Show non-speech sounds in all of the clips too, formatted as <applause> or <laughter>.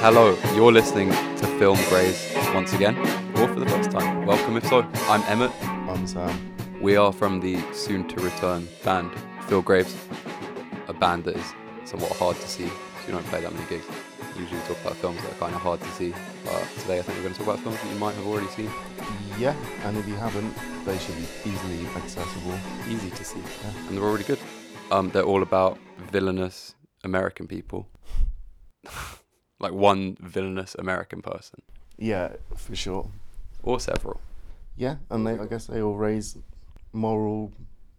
Hello, you're listening to Film Graves once again, or for the first time. Welcome if so. I'm Emmett. I'm Sam. We are from the soon to return band Phil Graves, a band that is somewhat hard to see. You don't play that many gigs. Usually we talk about films that are kind of hard to see, but today I think we're going to talk about films that you might have already seen. Yeah, and if you haven't, they should be easily accessible. Easy to see, Yeah. and they're already good. Um, they're all about villainous American people, <laughs> like one villainous American person Yeah, for sure. or several. Yeah, and they, I guess they all raise moral,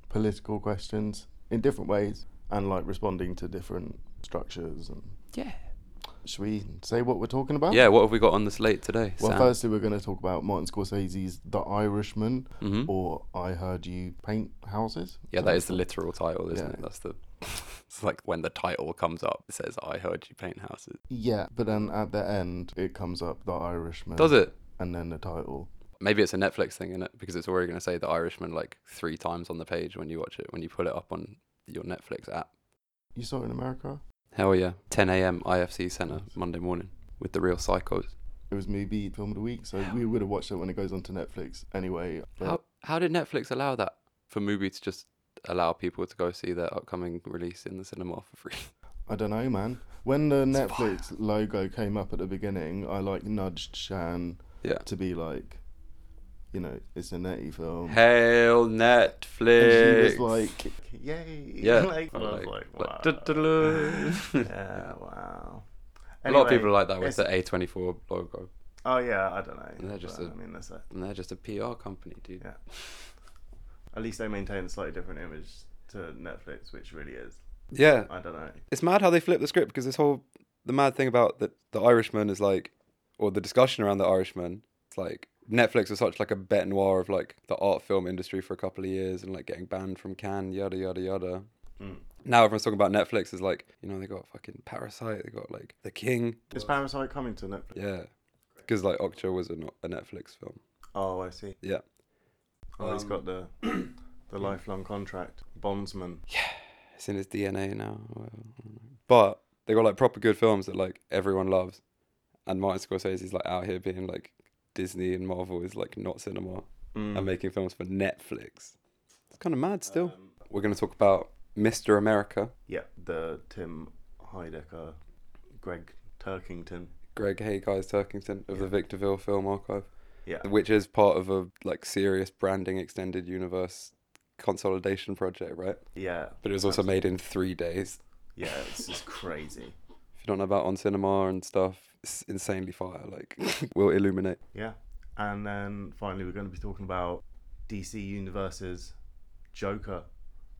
political questions in different ways, and like responding to different structures. And Yeah. should we say what we're talking about? Yeah. What have we got on the slate today? Well, Sam? firstly, we're going to talk about Martin Scorsese's The Irishman, Mhm. or I Heard You Paint Houses. Yeah, that is the literal title, isn't Yeah. it? That's the. <laughs> It's like when the title comes up, it says, "I heard you paint houses." Yeah, but then at the end, it comes up The Irishman. Does it? And then the title. Maybe it's a Netflix thing in it because it's already going to say The Irishman like three times on the page when you watch it when you pull it up on your Netflix app. You saw it in America? Hell yeah, 10 a.m. IFC Center Monday morning with the real psychos. It was movie film of the week, so we would have watched it when it goes onto Netflix anyway. But How how did Netflix allow that for movie to just allow people to go see their upcoming release in the cinema for free? <laughs> I don't know, man. When the It's Netflix logo came up at the beginning, I like nudged Shan Yeah. to be like, you know, it's a netty film. Hail Netflix. And she was like, yay. Yeah. <laughs> like, and I was like, wow. <laughs> yeah, wow. A lot of people are like that with the A24 logo. Oh, yeah, I don't know. And they're just but, a- I mean, that's it. And they're just a PR company, dude. Yeah. At least they maintain a slightly different image to Netflix, which really is. Yeah. I don't know. It's mad how they flip the script because this whole the mad thing about the the Irishman is like or the discussion around the Irishman, it's like Netflix was such like a bête noir of like the art film industry for a couple of years and like getting banned from Cannes, yada yada yada. Mm. Now everyone's talking about Netflix is like, you know, they got fucking Parasite, they got like The King. Is Parasite coming to Netflix? Yeah. Because like Okja was a, a Netflix film. Oh, I see. Yeah. Oh, he's got the the lifelong contract. Bondsman. Yeah, it's in his DNA now. But they got like proper good films that like everyone loves, and Martin Scorsese's like out here being like Disney and Marvel is like not cinema Mm. and making films for Netflix. It's kind of mad still. Um, We're gonna talk about Mr. America, yeah, the Tim Heidecker, Gregg Turkington. Gregg Hay Guys Turkington of the Victorville Film Archive, Yeah. which is part of a like serious branding extended universe consolidation project, right? Yeah. But it was also made in three days. Yeah, it's just crazy. If you don't know about on cinema and stuff, it's insanely fire. Like, <laughs> will illuminate. Yeah. And then finally, we're going to be talking about DC Universe's Joker,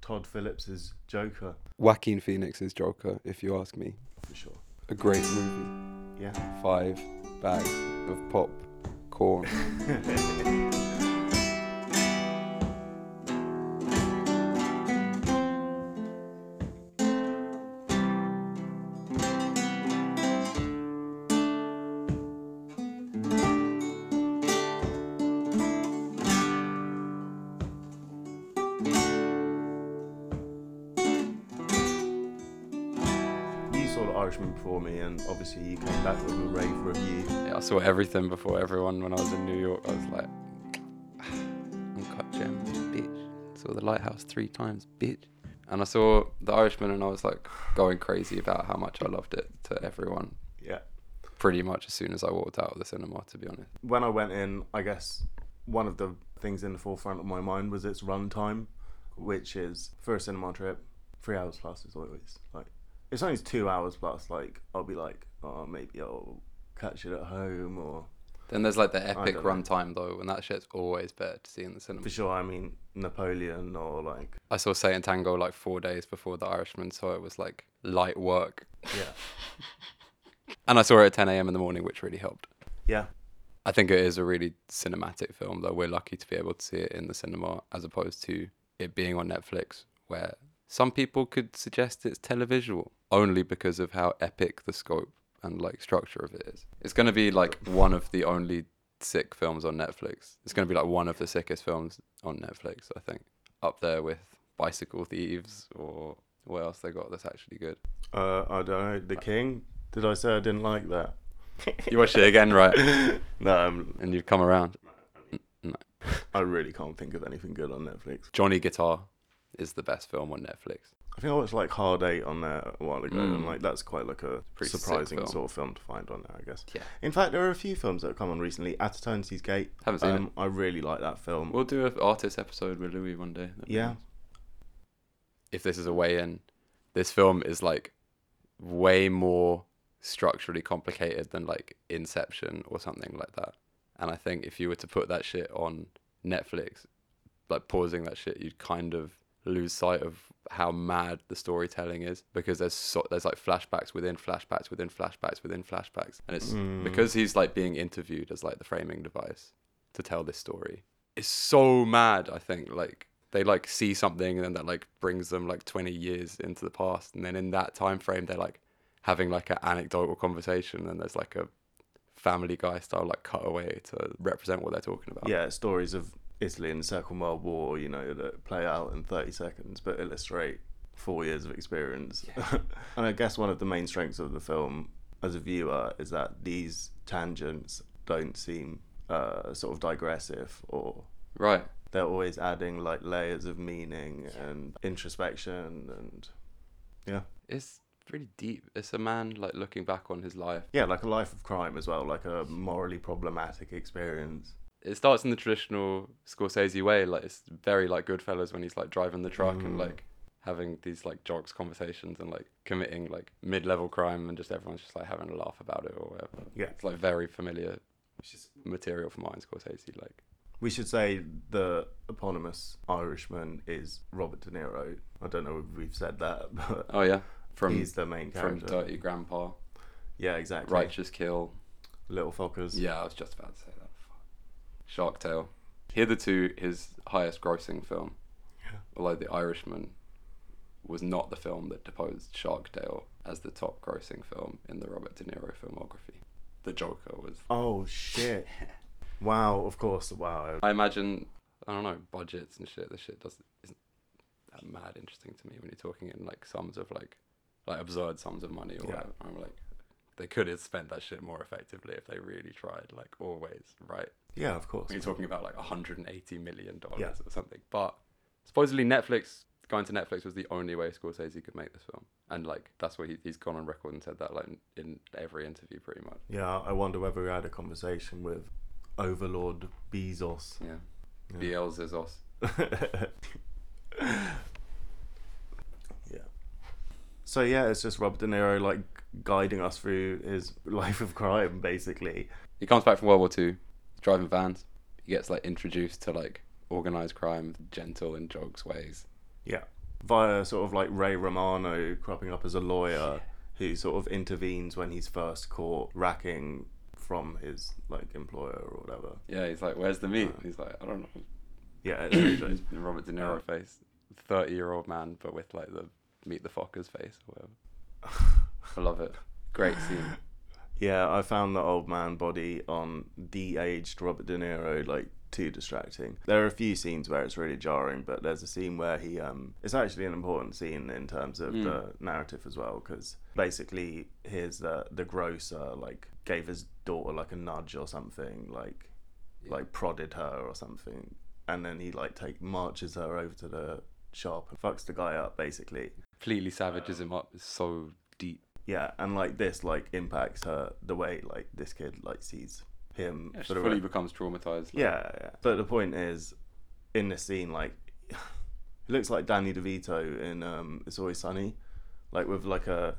Todd Phillips's Joker, Joaquin Phoenix's Joker, if you ask me. for sure. A great movie. Yeah. Five bags of pop corn. <laughs> saw everything before everyone when I was in New York. I was like, uncut gems, bitch. Saw the lighthouse three times, bitch. And I saw The Irishman, and I was like going crazy about how much I loved it to everyone. Yeah. Pretty much as soon as I walked out of the cinema, to be honest. When I went in, I guess one of the things in the forefront of my mind was its runtime, which is for a cinema trip, three hours plus is always like. It's only two hours plus. Like I'll be like, oh, maybe I'll catch it at home or Then there's like the epic runtime though, and that shit's always better to see in the cinema. for sure. I mean Napoleon or like I saw Satan Tango like four days before The Irishman, so it was like light work. yeah, <laughs> And I saw it at 10 a.m. in the morning, which really helped. yeah, I think it is a really cinematic film, though. We're lucky to be able to see it in the cinema as opposed to it being on Netflix, where some people could suggest it's televisual only because of how epic the scope and like structure of it is. It's going to be like one of the only sick films on Netflix. It's going to be like one of the sickest films on Netflix, I think. Up there with Bicycle Thieves or what else they got that's actually good. Uh, I don't know. The King. Did I say I didn't like that? You watched it again, right? <laughs> no, um, And you've come around. I really can't think of anything good on Netflix. Johnny Guitar is the best film on Netflix. I think I watched like Hard Eight on there a while ago, and Mm. like that's quite like a Pretty surprising sort of film to find on there, I guess. Yeah. In fact, there are a few films that have come on recently. At Eternity's Gate. Haven't seen Um, I really like that film. We'll do an artist episode with Louis one day. That'd Yeah. If this is a way in, this film is like way more structurally complicated than like Inception or something like that. And I think if you were to put that shit on Netflix, like pausing that shit, you'd kind of lose sight of how mad the storytelling is because there's so, there's like flashbacks within flashbacks within flashbacks within flashbacks. And it's Mm. because he's like being interviewed as like the framing device to tell this story it's so mad i think. Like they like see something and then that like brings them like 20 years into the past. And then in that time frame they're like having like an anecdotal conversation and there's like a family guy style like cutaway to represent what they're talking about. Yeah, stories of Italy in the Second World War, you know, that play out in 30 seconds but illustrate four years of experience. <laughs> and I guess one of the main strengths of the film as a viewer is that these tangents don't seem uh, sort of digressive or right they're always adding like layers of meaning and introspection and yeah. it's pretty deep it's a man like looking back on his life Yeah, like a life of crime as well, like a morally problematic experience. It starts in the traditional Scorsese way. Like it's very like Goodfellas when he's like driving the truck and Mm. like having these like jocks conversations and like committing like mid-level crime and just everyone's just like having a laugh about it or whatever. Yeah. it's like very familiar just... material for Martin Scorsese. Like We should say the eponymous Irishman is Robert De Niro. I don't know if we've said that, <laughs> but oh yeah, from he's the main from character. Dirty Grandpa, Yeah, exactly. Righteous Kill. Little Fockers. Yeah, I was just about to say. Shark Tale. Hitherto his highest grossing film. Yeah. Although The Irishman was not the film that deposed Shark Tale as the top grossing film in the Robert De Niro filmography. The Joker was. Oh shit! <laughs> wow, of course. Wow. I imagine, I don't know, budgets and shit. This shit doesn't isn't that mad interesting to me when you're talking in like sums of like, like absurd sums of money or Yeah. whatever. I'm like, they could have spent that shit more effectively if they really tried. Like always, right? Yeah, of course. you're talking about like 180 million dollars Yeah. or something. But supposedly Netflix going to Netflix was the only way Scorsese could make this film, and like that's what he, he's gone on record and said that like in every interview pretty much. Yeah, I wonder whether we had a conversation with Overlord Bezos. Yeah, Yeah. BL Zizos. <laughs> yeah. So yeah, it's just Robert De Niro like guiding us through his <laughs> life of crime, basically. He comes back from World War Two, driving vans. He gets like introduced to like organized crime, gentle and jogs ways. Yeah. Via sort of like Ray Romano cropping up as a lawyer who sort of intervenes when he's first caught racking from his like employer or whatever. Yeah, he's like, "Where's the meat?" Uh. He's like, "I don't know." Yeah, <coughs> it's. Robert De Niro face, thirty-year-old man, but with like the meet the Fockers face or whatever. <laughs> I love it. Great scene. Yeah, I found the old man body on de-aged Robert De Niro like too distracting. There are a few scenes where it's really jarring, but there's a scene where he um it's actually an important scene in terms of Mm. the narrative as well because basically his uh, the grocer like gave his daughter like a nudge or something like Yeah. like prodded her or something and then he like take marches her over to the shop and fucks the guy up basically. Completely savages him up. It's so deep. Yeah, and like this like impacts her the way like this kid like sees him Yeah, she fully re- becomes traumatized. like- yeah, yeah. But the point is, in this scene, like <sighs> it looks like Danny DeVito in um, It's Always Sunny, like with like a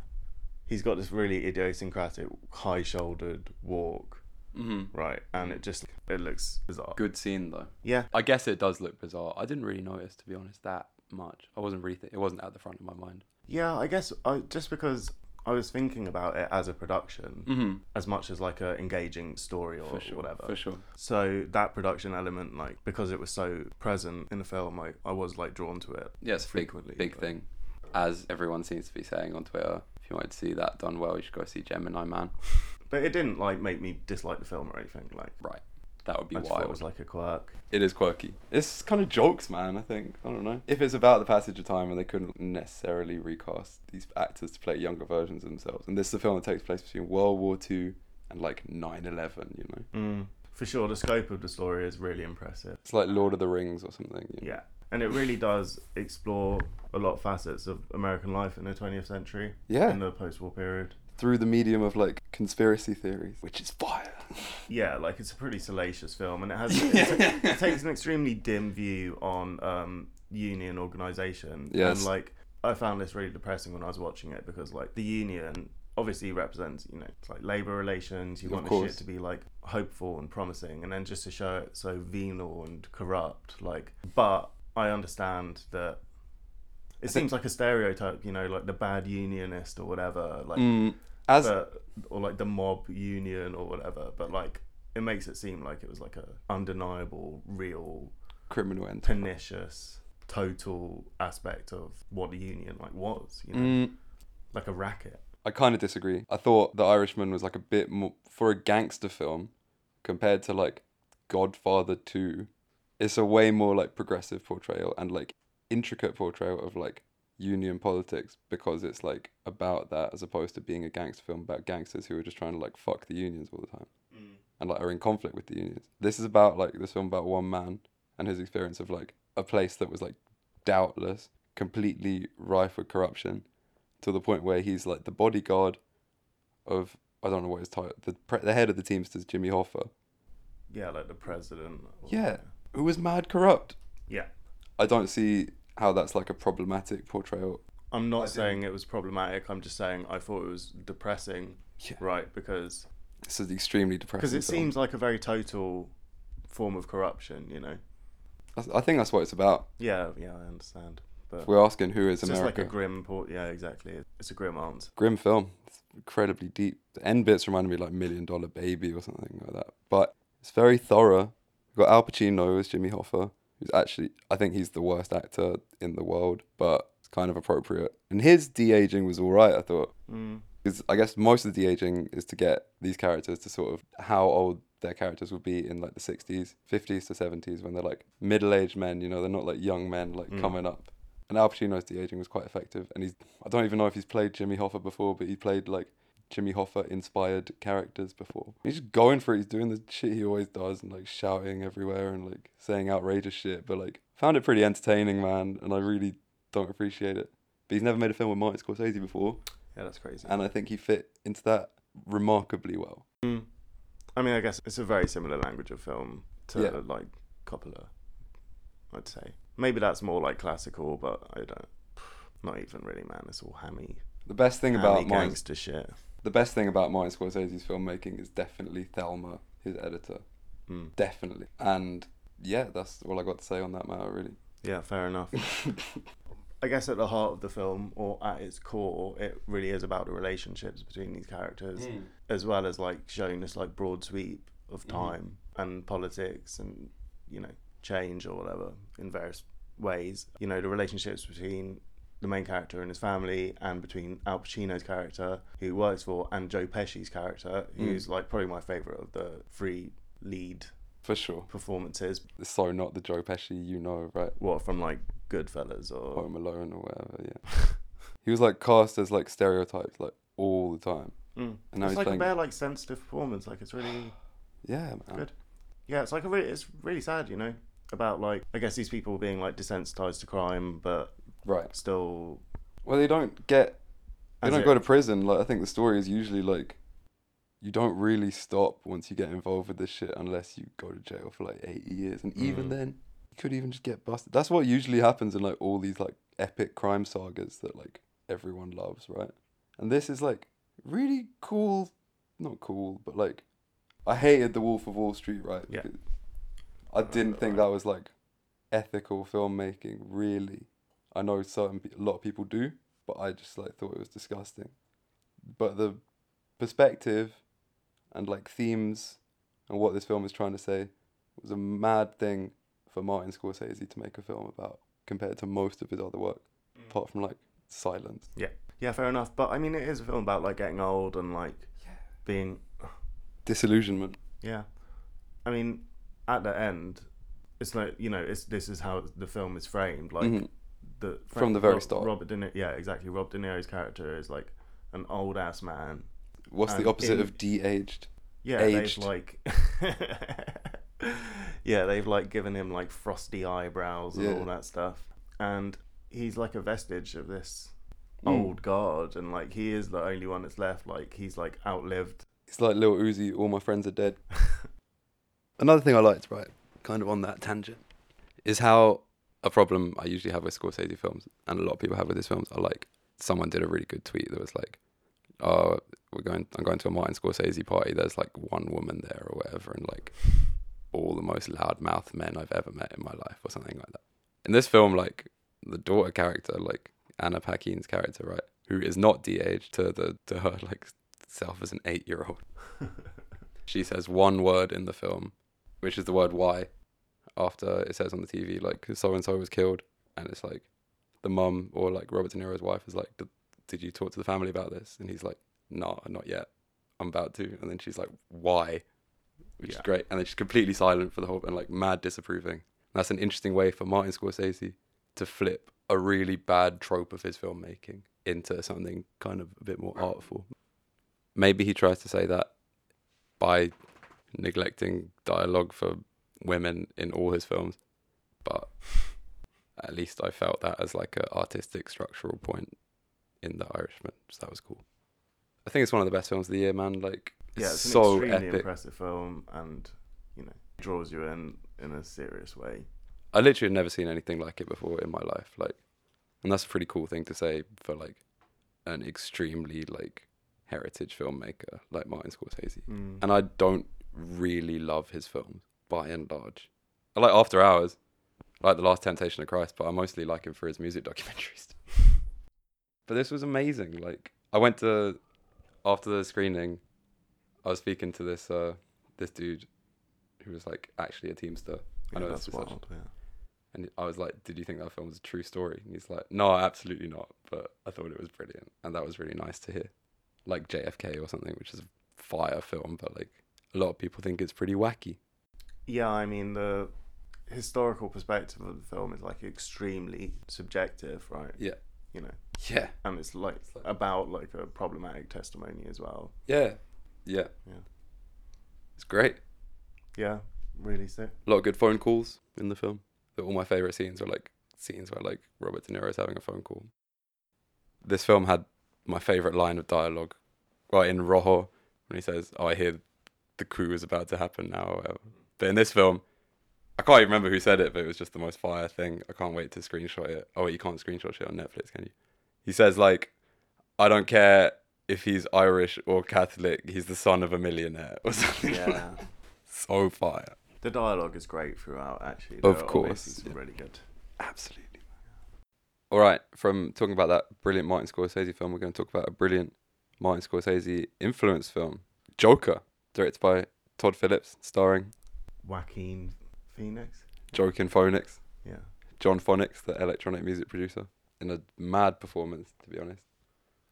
he's got this really idiosyncratic high-shouldered walk, Mhm. right? And it just it looks bizarre. Good scene though. Yeah, I guess it does look bizarre. I didn't really notice, to be honest, that much. I wasn't really. Th- it wasn't at the front of my mind. yeah. I guess I just because I was thinking about it as a production Mm-hmm. as much as like a engaging story or For sure. whatever. For sure. So that production element, like because it was so present in the film, I, I was like drawn to it. Yeah, it's a big, Frequently, big but- thing. As everyone seems to be saying on Twitter, if you wanted to see that done well, you should go see Gemini Man. <laughs> But it didn't like make me dislike the film or anything. Like Right. That would be I wild. it was like a quirk. It is quirky. It's kind of jokes, man. I think. I don't know. If it's about the passage of time and they couldn't necessarily recast these actors to play younger versions of themselves, and this is a film that takes place between World War Two and like 9/11. You know, Mm. For sure, the scope of the story is really impressive. it's like Lord of the Rings or something. You know? Yeah, and it really does explore a lot of facets of American life in the 20th century. Yeah. In the post-war period. Through the medium of like conspiracy theories, which is fire. <laughs> Yeah, like it's a pretty salacious film, and it has <laughs> it's- it takes an extremely dim view on um, union organisation. Yes. And like I found this really depressing when I was watching it because like the union obviously represents you know it's like labour relations. You want the shit to be like hopeful and promising, and then just to show it so venal and corrupt. Like, but I understand that. It seems like a stereotype, you know, like the bad unionist or whatever. Like, Mm, as but, or like the mob union or whatever. But like, it makes it seem like it was like a undeniable, real, criminal enterprise. pernicious, total aspect of what the union like was. You know, Mm, like a racket. I kind of disagree. I thought The Irishman was like a bit more for a gangster film compared to like Godfather 2. It's a way more like progressive portrayal and like intricate portrayal of like union politics because it's like about that as opposed to being a gangster film about gangsters who are just trying to like fuck the unions all the time mm. and like are in conflict with the unions. This is about like this film about one man and his experience of like a place that was like doubtless completely rife with corruption to the point where he's like the bodyguard of I don't know what his title the pre- the head of the Teamsters Jimmy Hoffa Yeah, like the president. Yeah. who was mad corrupt. Yeah. I don't see how that's like a problematic portrayal. I'm not I saying it was problematic. I'm just saying I thought it was depressing, Yeah. right? Because This is extremely depressing. because it film. seems like a very total form of corruption. You know. I- I think that's what it's about. Yeah, yeah, I understand. But If we're asking who is it's just like a grim port. Yeah, exactly. It's a grim answer. grim film. It's incredibly deep. The end bits remind me of, like Million Dollar Baby or something like that. But it's very thorough. We've got Al Pacino as Jimmy Hoffa, who's actually I think he's the worst actor in the world, but it's kind of appropriate. And his de aging was all right, I thought. Mm. Because I guess most of the de aging is to get these characters to sort of how old their characters would be in like the 60s, 50s to 70s when they're like middle aged men, you know, they're not like young men like Mm. coming up. And Al Pacino's de aging was quite effective. And he's, I don't even know if he's played Jimmy Hoffa before, but he played like Jimmy Hoffa inspired characters before. He's just going for it. He's doing the shit he always does and like shouting everywhere and like saying outrageous shit. But like, found it pretty entertaining, man. And I really don't appreciate it. But he's never made a film with Martin Scorsese before Yeah, that's crazy. and I think he fit into that remarkably well. Mm. I mean, I guess it's a very similar language of film to Yeah. like Coppola. I'd say maybe that's more like classical, but I don't. <sighs> Not even really, man. It's all hammy, The best thing hammy about gangster shit. The best thing about Martin Scorsese's filmmaking is definitely Thelma, his editor, Mm. definitely. And yeah, that's all I got to say on that matter, really. Yeah, fair enough. <laughs> I guess at the heart of the film, or at its core, it really is about the relationships between these characters, Mm. as well as like showing this like broad sweep of Mhm. time and politics and you know change or whatever in various ways. You know the relationships between the main character and his family, and between Al Pacino's character who he works for, and Joe Pesci's character, who's like probably my favorite of the three lead For sure. performances. So not the Joe Pesci you know, right? What from like Goodfellas or Home Alone or whatever, yeah. <laughs> he was like cast as like stereotypes like all the time. Mm. And now it's he's like playing- a bare like sensitive performance. Like it's really <sighs> Yeah, man. good. Yeah, it's like a really, it's really sad, you know, about like I guess these people being like desensitized to crime, but Right. still. Well, they don't get they As don't it- go to prison. Like I think the story is usually like you don't really stop once you get involved with this shit unless you go to jail for like 80 years and even Mm. then you could even just get busted. That's what usually happens in like all these like epic crime sagas that like everyone loves, right? And this is like really cool, not cool, but like I hated The Wolf of Wall Street, right? Yeah. I didn't think that was like ethical filmmaking, really. I know certain a lot of people do, but I just like thought it was disgusting. But the perspective and like themes and what this film is trying to say was a mad thing for Martin Scorsese to make a film about compared to most of his other work, apart from like Silence. Yeah, yeah, fair enough. But I mean, it is a film about like getting old and like being. <sighs> Disillusionment. Yeah, I mean, at the end, it's like you know, it's this is how the film is framed. Like Mhm. The From the very Rob- start. Robert De Niro, yeah, exactly. Rob De Niro's character is like an old ass man. What's And the opposite in- of de-aged? Yeah, Aged. they've like <laughs> Yeah, they've like given him like frosty eyebrows and Yeah. all that stuff. And he's like a vestige of this Mm. old guard and like he is the only one that's left. Like he's like outlived It's like Lil Uzi, all my friends are dead. <laughs> Another thing I liked, right, kind of on that tangent, is how a problem I usually have with Scorsese films, and a lot of people have with his films, are like someone did a really good tweet that was like, "Oh, we're going, I'm going to a Martin Scorsese party. There's like one woman there or whatever, and like all the most loudmouth men I've ever met in my life, or something like that." In this film, like the daughter character, like Anna Paquin's character, right, who is not de-aged to the to her like self as an eight-year-old <laughs> she says one word in the film, which is the word why, after it says on the TV, like, so and so was killed. And it's like, the mum or like Robert De Niro's wife is like, "Did- you talk to the family about this? And he's like, No, not yet. I'm about to. And then she's like, Why? Which is great. And then she's completely silent for the whole and like mad disapproving. That's an interesting way for Martin Scorsese to flip a really bad trope of his filmmaking into something kind of a bit more artful. Maybe he tries to say that by neglecting dialogue for women in all his films, but at least I felt that as like an artistic structural point in The Irishman, so that was cool. I think it's one of the best films of the year, man. Like, yeah, it's an so extremely epic. impressive film and you know, draws you in in a serious way. I literally had never seen anything like it before in my life. Like, and that's a pretty cool thing to say for like an extremely like heritage filmmaker like Martin Scorsese. Mm. And I don't really love his films by and large. I like After Hours, I like The Last Temptation of Christ, but I mostly like him for his music <laughs> documentaries. but this was amazing. Like, I went to after the screening. I was speaking to this uh this dude who was like actually a teamster. I know that's such wild. Yeah. and I was like, "Did you think that film was a true story?" And he's like, "No, absolutely not." But I thought it was brilliant, and that was really nice to hear. Like JFK or something, which is a fire film, but like a lot of people think it's pretty wacky. Yeah, I mean the historical perspective of the film is like extremely subjective, right? Yeah. You know, Yeah, and it's like It's like- about like a problematic testimony as well. yeah, yeah, Yeah. It's great. Yeah, really sick. A lot of good phone calls in the film. All my favorite scenes are like scenes where like Robert De Niro is having a phone call. This film had my favorite line of dialogue, well in Rojo when he says, "Oh, I hear the coup is about to happen now." But in this film, I can't even remember who said it, but it was just the most fire thing. I can't wait to screenshot it. Oh, wait, you can't screenshot shit on Netflix, can you? He says like, "I don't care." If he's Irish or Catholic, he's the son of a millionaire <laughs> or something. Yeah. so fire. the dialogue is great throughout. Actually, Of course, some yeah. really good. Absolutely. All right, from talking about that brilliant Martin Scorsese film, we're going to talk about a brilliant Martin Scorsese influence film, Joker, directed by Todd Phillips, starring Joaquin Phoenix. Joaquin Phoenix, Yeah. John Phonics, the electronic music producer, in a mad performance, to be honest.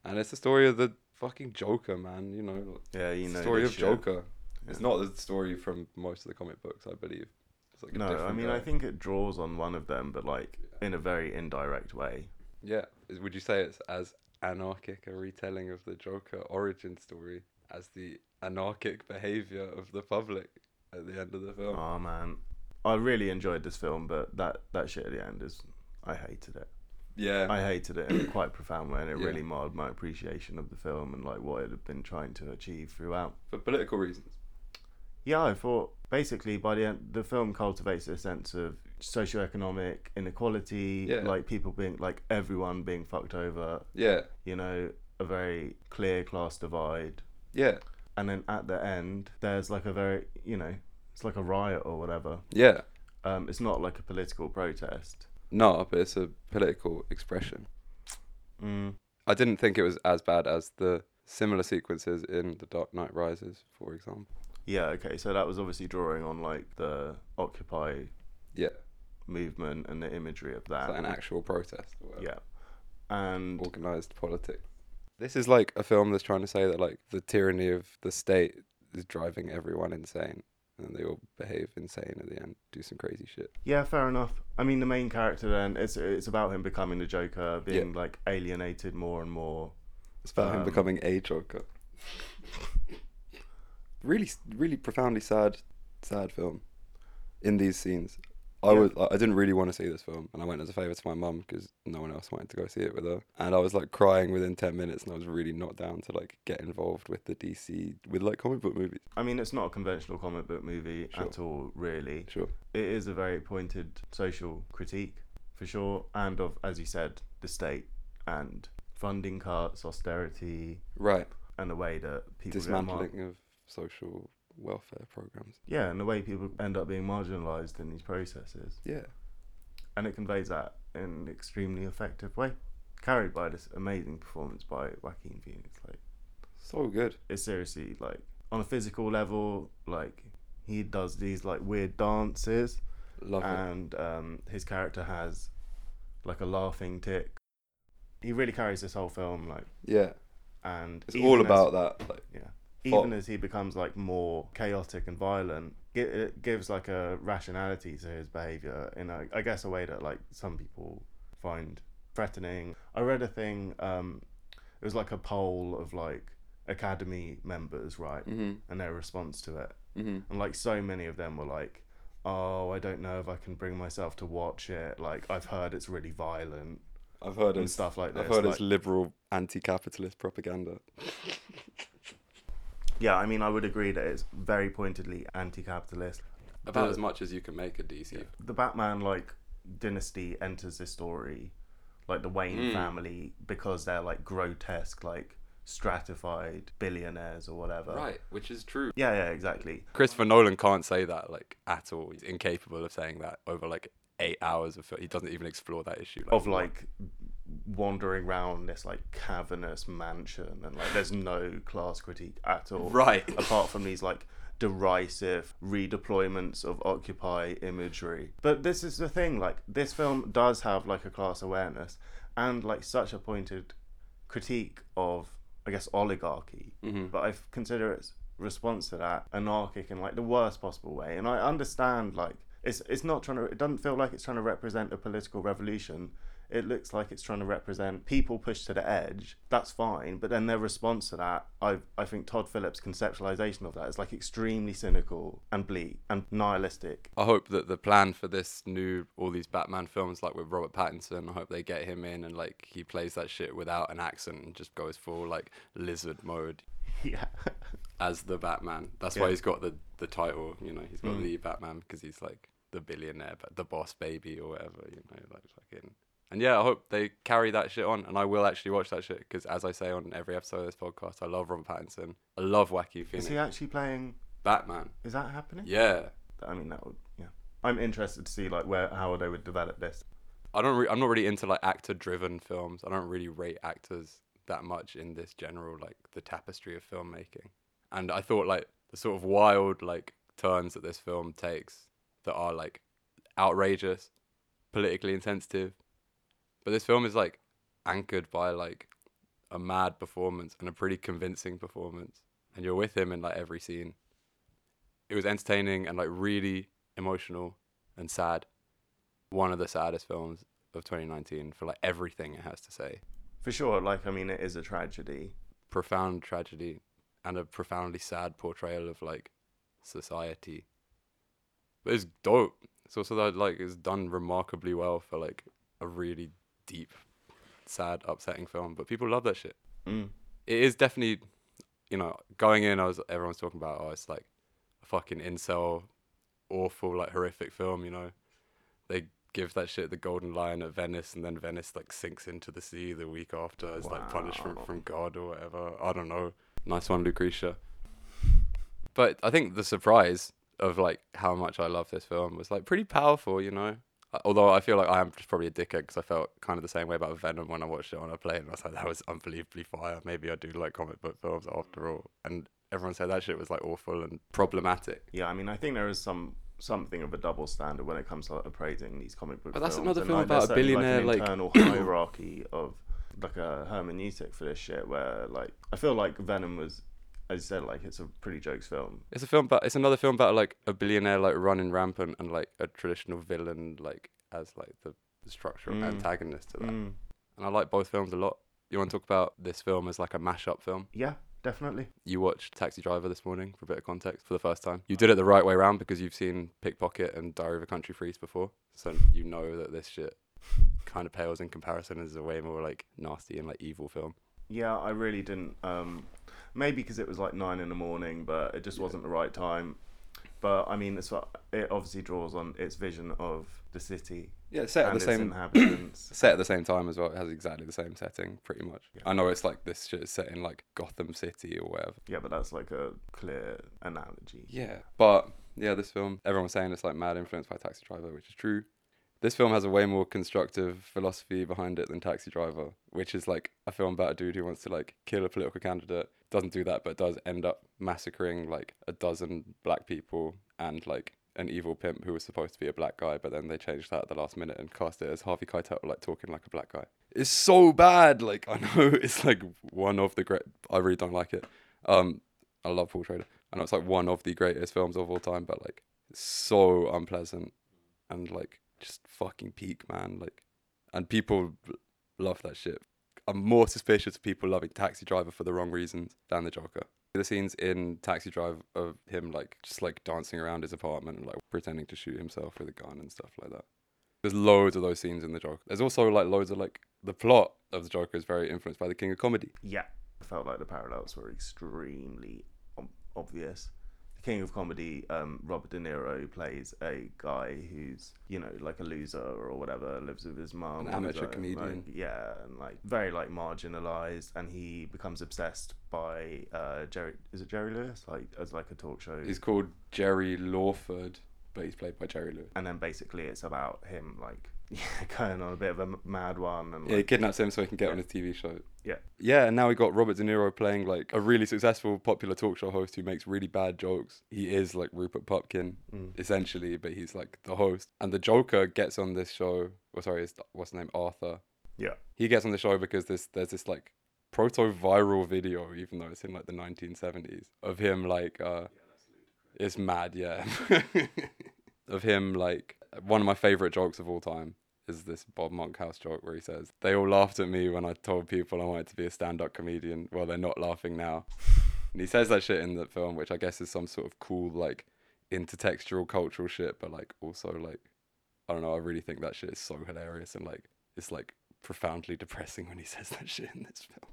And it's the story of the fucking Joker, man. You know, Yeah, you it's know. the story of shit. Joker. It's not the story from most of the comic books, I believe. It's like No, I mean guy. I think it draws on one of them, but like in a very indirect way. Yeah. Would you say it's as anarchic a retelling of the Joker origin story as the anarchic behavior of the public at the end of the film? Oh man, I really enjoyed this film, but that that shit at the end is, I hated it. yeah. I hated it in a quite profound way, and it Yeah. really marred my appreciation of the film and like what it had been trying to achieve throughout. for political reasons. Yeah, I thought basically by the end, the film cultivates a sense of socioeconomic inequality, Yeah. like people being like everyone being fucked over. Yeah. You know, a very clear class divide. Yeah. And then at the end there's like a very you know it's like a riot or whatever Yeah. um it's not like a political protest No, but it's a political expression. mm. I didn't think it was as bad as the similar sequences in The Dark Knight Rises, for example. yeah okay so that was obviously drawing on like the occupy Yeah. movement and the imagery of that It's like an actual protest. Yeah and organized politics. This is like a film that's trying to say that like the tyranny of the state is driving everyone insane, and they all behave insane at the end, do some crazy shit. yeah fair enough i mean the main character then it's it's about him becoming the joker being like alienated more and more It's about him Um, becoming a Joker. really, really profoundly sad, sad film. In these scenes, I Yeah. was I didn't really want to see this film, and I went as a favor to my mum because no one else wanted to go see it with her, and I was like crying within ten minutes, and I was really not down to like get involved with the DC with like comic book movies. I mean, it's not a conventional comic book movie Sure. at all, really. Sure. It is a very pointed social critique, for sure, and of, as you said, the state and funding cuts, austerity, Right. and the way that people Dismantling of social welfare programs. yeah, and the way people end up being marginalised in these processes, Yeah. and it conveys that in an extremely effective way, carried by this amazing performance by Joaquin Phoenix. Like, So good. it's seriously like on a physical level, like he does these like weird dances. Love and um, his character has like a laughing tick. He really carries this whole film, like, Yeah. and It's all about that. Like yeah. Even as he becomes like more chaotic and violent, it gives like a rationality to his behavior in a, I guess, a way that like some people find threatening. I read a thing. Um, it was like a poll of like academy members, right, hmm and their response to it. hmm and like so many of them were like oh i don't know if i can bring myself to watch it like i've heard it's really violent I've heard and it's stuff like this I've heard like, it's liberal anti-capitalist propaganda. <laughs> yeah i mean i would agree that it's very pointedly anti-capitalist About The- as much as you can make a DC. the batman like dynasty enters this story like the wayne Mm. family because they're like grotesque like stratified billionaires or whatever Right, which is true. yeah yeah exactly Christopher Nolan can't say that like at all. He's incapable of saying that over like eight hours of film. He doesn't even explore that issue. of like wandering around this like cavernous mansion and like there's no class critique at all. Right. <laughs> apart from these like derisive redeployments of occupy imagery. But this is the thing like this film does have like a class awareness and like such a pointed critique of i guess oligarchy. Hmm but i consider its response to that anarchic in like the worst possible way. And i understand like it's it's not trying to it doesn't feel like it's trying to represent a political revolution it looks like it's trying to represent people pushed to the edge that's fine but then their response to that i i think todd phillips conceptualization of that is like extremely cynical and bleak and nihilistic I hope that the plan for this new all these Batman films, like with Robert Pattinson, I hope they get him in and like he plays that shit without an accent and just goes full like lizard mode <laughs> yeah as the Batman. That's Yeah. why he's got the the title. You know, he's got Mm. the Batman because he's like the billionaire, but the boss baby or whatever. You know, like fucking. And yeah, I hope they carry that shit on, and I will actually watch that shit because, as I say on every episode of this podcast, I love Robert Pattinson. I love Wacky is he actually playing Batman. is that happening Yeah, i mean that would yeah i'm interested to see like where how they would develop this I don't. Re- I'm not really into like actor-driven films. I don't really rate actors that much in this general like the tapestry of filmmaking. And I thought like the sort of wild like turns that this film takes that are like outrageous, politically insensitive, but this film is like anchored by like a mad performance and a pretty convincing performance, and you're with him in like every scene. It was entertaining and like really emotional and sad one of the saddest films of 2019 for like everything it has to say. For sure, like I mean, it is a tragedy. Profound tragedy and a profoundly sad portrayal of like society. But it's dope. It's also that like it's done remarkably well for like a really deep, sad, upsetting film. But people love that shit. Mm. It is definitely, you know, going in. I was everyone's talking about oh, it's like a fucking incel, awful like horrific film. You know, they give that shit the golden lion at Venice, and then Venice like sinks into the sea the week after as like punishment from God or whatever. I don't know. Nice one, Lucretia. But I think the surprise of like how much I love this film was like pretty powerful, you know. Uh, Although I feel like I am just probably a dickhead because I felt kind of the same way about Venom when I watched it on a plane. And I was like, that was unbelievably fire. Maybe I do like comic book films after all. And everyone said that shit was like awful and problematic. Yeah, I mean, I think there is some something of a double standard when it comes to appraising these comic book. But that's films. another and, film like, about a billionaire, like- like an internal <coughs> hierarchy of like a hermeneutic for this shit. Where like I feel like Venom was, as you said, like it's a pretty jokes film. It's a film about it's another film about like a billionaire like running rampant and like a traditional villain like as like the structural Mm. antagonist to that. Mm. And I like both films a lot. You want to talk about this film as like a mashup film? Yeah, definitely. You watched Taxi Driver this morning for a bit of context for the first time. You did it the right way around because you've seen Pickpocket and Diary of a Country Priest before, so you know that this shit kind of pales in comparison as a way more like nasty and like evil film. Yeah, I really didn't. Um, maybe because it was like nine in the morning, but it just Yeah. wasn't the right time. But I mean, it's uh, it obviously draws on its vision of the city Yeah, set at and the same inhabitants. <clears throat> set at the same time as well. It has exactly the same setting, pretty much. Yeah. I know it's like this shit is set in like Gotham City or whatever. yeah, but that's like a clear analogy. Yeah, but yeah, this film, everyone's saying it's like mad influenced by Taxi Driver, which is true. This film has a way more constructive philosophy behind it than Taxi Driver, which is like a film about a dude who wants to like kill a political candidate. Doesn't do that, but does end up massacring like a dozen black people and like an evil pimp who was supposed to be a black guy, but then they changed that at the last minute and cast it as Harvey Keitel like talking like a black guy. It's so bad. Like I know <laughs> it's like one of the great. I really don't like it. Um, I love Paul Schrader. I know it's like one of the greatest films of all time, but like so unpleasant and like just fucking peak, man. Like, and people love that shit. I'm more suspicious of people loving Taxi Driver for the wrong reasons than the Joker. The scenes in Taxi Driver of him like just like dancing around his apartment and like pretending to shoot himself with a gun and stuff like that. There's loads of those scenes in the Joker. There's also like loads of like the plot of the Joker is very influenced by the King of Comedy. Yeah, I felt like the parallels were extremely obvious. King of Comedy, um, Robert De Niro plays a guy who's you know like a loser or whatever, lives with his mom, An amateur own, comedian. like- yeah, and like very like marginalized, and he becomes obsessed by uh, Jerry. Is it Jerry Lewis? Like as like a talk show. He's called Jerry Langford, but he's played by Jerry Lewis. and then basically it's about him like yeah, <laughs> going on a bit of a mad one and Yeah, he kidnaps him so he can get Yeah. on his TV show. Yeah. Yeah, and now we got Robert De Niro playing like a really successful, popular talk show host who makes really bad jokes. He is like Rupert Pupkin, Mm. essentially, but he's like the host. And the Joker gets on this show. Well, sorry, it's, what's his name? Arthur. Yeah. He gets on the show because there's there's this like proto-viral video, even though it's in like the 1970s, of him like uh, it's mad, yeah, <laughs> of him like one of my favorite jokes of all time is this Bob Monkhouse joke where he says, They all laughed at me when I told people I wanted to be a stand up comedian. Well, they're not laughing now. And he says that shit in the film, which I guess is some sort of cool, like, intertextual cultural shit, but, like, also, like, I don't know, I really think that shit is so hilarious and, like, it's, like, profoundly depressing when he says that shit in this film.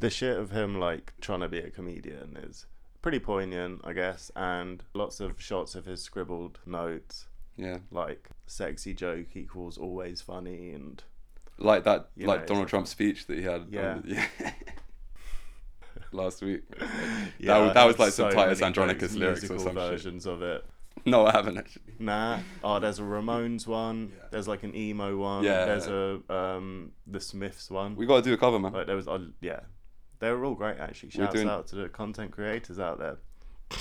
the shit of him like trying to be a comedian is pretty poignant i guess and lots of shots of his scribbled notes Yeah. like sexy joke equals always funny and Like that, You like know, Donald Trump's speech that he had. Yeah. the- <laughs> yeah. Last week. <laughs> yeah, was- that was like some Titus Andronicus lyrics or some shit. versions of it No, I haven't actually. nah oh there's a ramones one there's like an emo one Yeah. there's a um the smiths one We got to do a cover, man. like there was uh, yeah they were all great actually shouts doing- out to the content creators out there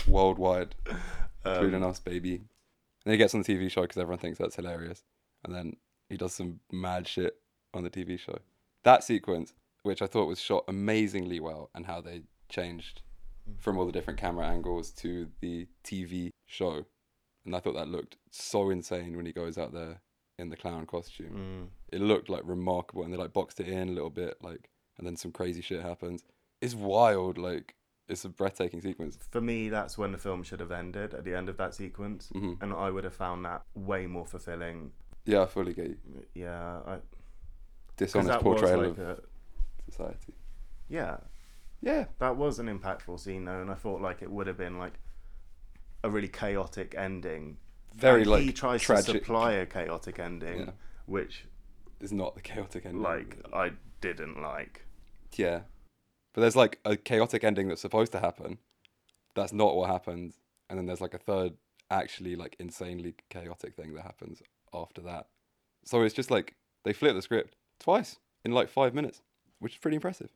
Worldwide. <laughs> including Um, us, baby. And then he gets on the TV show because everyone thinks that's hilarious. And then he does some mad shit on the TV show. That sequence, which I thought was shot amazingly well, and how they changed from all the different camera angles to the TV show. And I thought that looked so insane when he goes out there in the clown costume. mm, It looked like remarkable, and they like boxed it in a little bit, like, and then some crazy shit happens. It's wild, like, it's a breathtaking sequence. for me that's when the film should have ended at the end of that sequence hmm and I would have found that way more fulfilling. Yeah, I fully get you. Yeah, I, Dishonest portrayal like of a, society. yeah, Yeah, that was an impactful scene though, and I thought like it would have been like a really chaotic ending. very And like he tries tragic. to supply a chaotic ending, Yeah. which is not the chaotic ending. like I didn't like. yeah, but there's like a chaotic ending that's supposed to happen. That's not what happens, and then there's like a third actually like insanely chaotic thing that happens after that. So it's just like they flip the script twice in like five minutes, which is pretty impressive.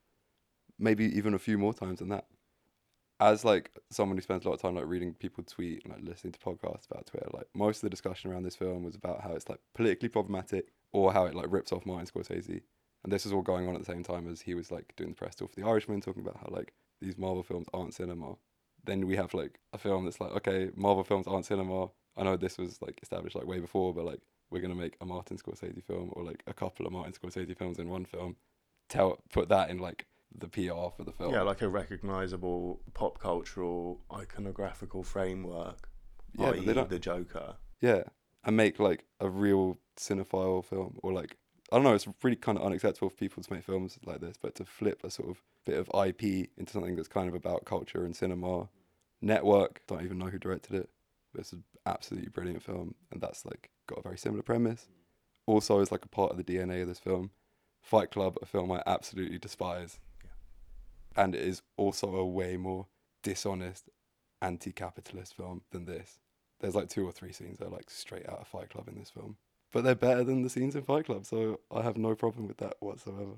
Maybe even a few more times than that. As like someone who spends a lot of time like reading people tweet and like listening to podcasts about Twitter, like most of the discussion around this film was about how it's like politically problematic or how it like rips off Martin Scorsese. And this was all going on at the same time as he was like doing the press tour for The Irishman, talking about how like these Marvel films aren't cinema. Then we have like a film that's like, okay, Marvel films aren't cinema. I know this was like established like way before, but like we're gonna make a Martin Scorsese film or like a couple of Martin Scorsese films in one film. Tell put that in like the PR for the film. Yeah, like a recognizable pop cultural iconographical framework. Yeah, they don't- the Joker. Yeah, and make like a real cinephile film, or like I don't know. It's really kind of unacceptable for people to make films like this, but to flip a sort of bit of IP into something that's kind of about culture and cinema. Network, don't even know who directed it. It's an absolutely brilliant film, and that's like got a very similar premise. Also, is like a part of the DNA of this film. Fight Club, a film I absolutely despise, and it is also a way more dishonest, anti-capitalist film than this. There's like two or three scenes that are like straight out of Fight Club in this film, but they're better than the scenes in Fight Club, so I have no problem with that whatsoever.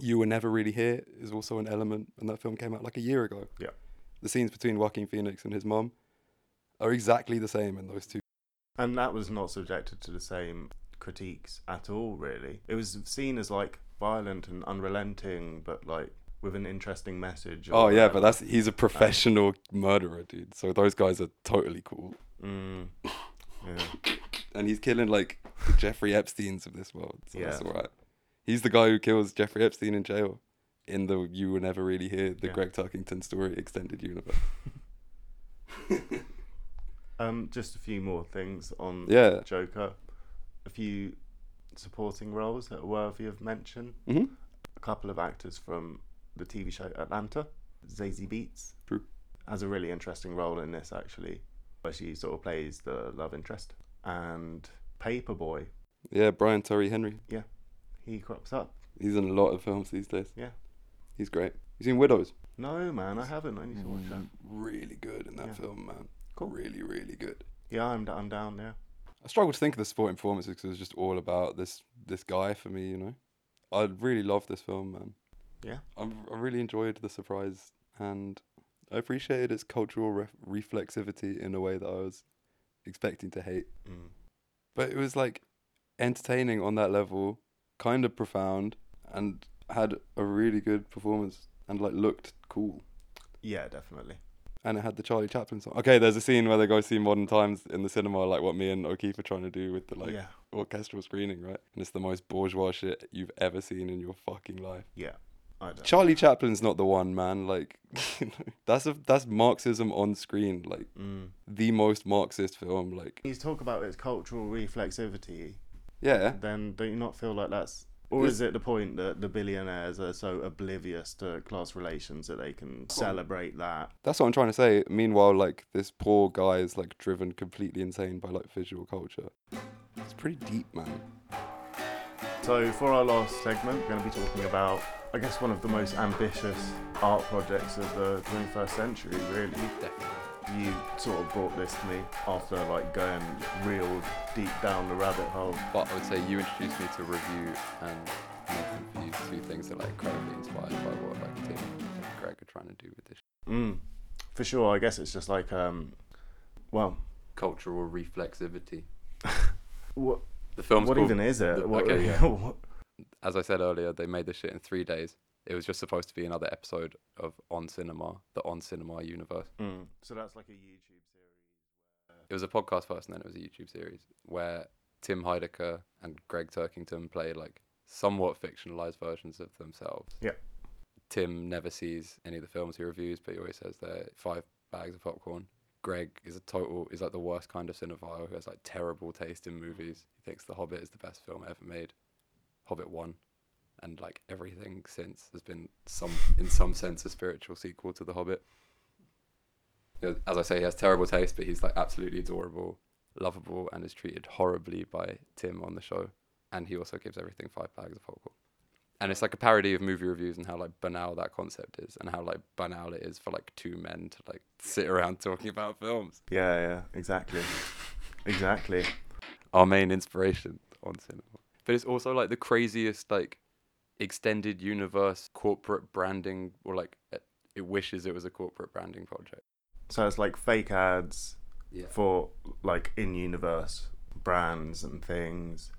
You were never really here is also an element, and that film came out like a year ago. Yeah. The scenes between Joaquin Phoenix and his mom are exactly the same in those two. And that was not subjected to the same critiques at all, really. It was seen as like violent and unrelenting, but like with an interesting message. Oh yeah, but that's he's a professional murderer, dude. So those guys are totally cool, Mm, <laughs> yeah. And he's killing like the Jeffrey Epstein's of this world. So that's Yeah. alright. He's the guy who kills Jeffrey Epstein in jail in the "You Were Never Really Here" the Yeah. Gregg Turkington story extended universe. <laughs> Um, just a few more things on Yeah. Joker. A few supporting roles that are worthy of mention. hmm A couple of actors from the TV show Atlanta. Zazie Beetz True. has a really interesting role in this actually, where she sort of plays the love interest. And Paperboy, Yeah, Brian Tyree Henry. Yeah, he crops up. He's in a lot of films these days. Yeah. He's great. You seen Widows? No man, I haven't. I need to watch that. Mm, really good in that Yeah. film, man. Cool. Really, really good. Yeah, I'm, d- I'm down there. I struggle to think of the supporting performances because it was just all about this this guy for me, you know. I really love this film, man. Yeah. I, I really enjoyed the surprise and I appreciated its cultural ref- reflexivity in a way that I was expecting to hate. Mm. But it was like entertaining on that level, kind of profound, and had a really good performance and like looked cool. Yeah, definitely. And it had the Charlie Chaplin song. Okay, there's a scene where they go see Modern Times in the cinema, like what me and O'Keefe are trying to do with the like yeah, orchestral screening, right? And it's the most bourgeois shit you've ever seen in your fucking life. yeah. I don't. Charlie Chaplin's not the one, man. Like, <laughs> you know, that's a that's Marxism on screen. Like Mm. the most Marxist film. Like, You talk about its cultural reflexivity. yeah, Then don't you not feel like that's, or is it the point that the billionaires are so oblivious to class relations that they can celebrate that? that's what I'm trying to say. Meanwhile, like this poor guy is like driven completely insane by like visual culture. It's pretty deep, man. So for our last segment, we're going to be talking about, I guess, one of the most ambitious art projects of the 21st century. Really, Definitely. you sort of brought this to me after like going real deep down the rabbit hole. But I would say you introduced me to review and Nathan for two things that are like incredibly inspired by what like Tim and Gregg are trying to do with this Mm, for sure. I guess it's just like, um, well, cultural reflexivity. <laughs> what The film's what called even is it? the- What- okay, <laughs> yeah. what- as I said earlier, they made this shit in three days. It was just supposed to be another episode of On Cinema, the On Cinema universe. Mm, So that's like a YouTube series. It was a podcast first, and then it was a YouTube series where Tim Heidecker and Gregg Turkington play like somewhat fictionalized versions of themselves. Yeah. Tim never sees any of the films he reviews, but he always says they're five bags of popcorn. Gregg is a total is like the worst kind of cinephile who has like terrible taste in movies. He thinks The Hobbit is the best film ever made. Hobbit one, and like everything since has been some in some sense a spiritual sequel to The Hobbit. You know, as I say, he has terrible taste, but he's like absolutely adorable, lovable, and is treated horribly by Tim on the show. And he also gives everything five bags of popcorn. And it's like a parody of movie reviews and how like banal that concept is, and how like banal it is for like two men to like sit around <laughs> talking about films. Yeah, yeah, exactly, exactly. <laughs> our main inspiration on cinema. But it's also like the craziest like extended universe corporate branding or like it- wishes it was a corporate branding project. So it's like fake ads Yeah. for like in-universe brands and things,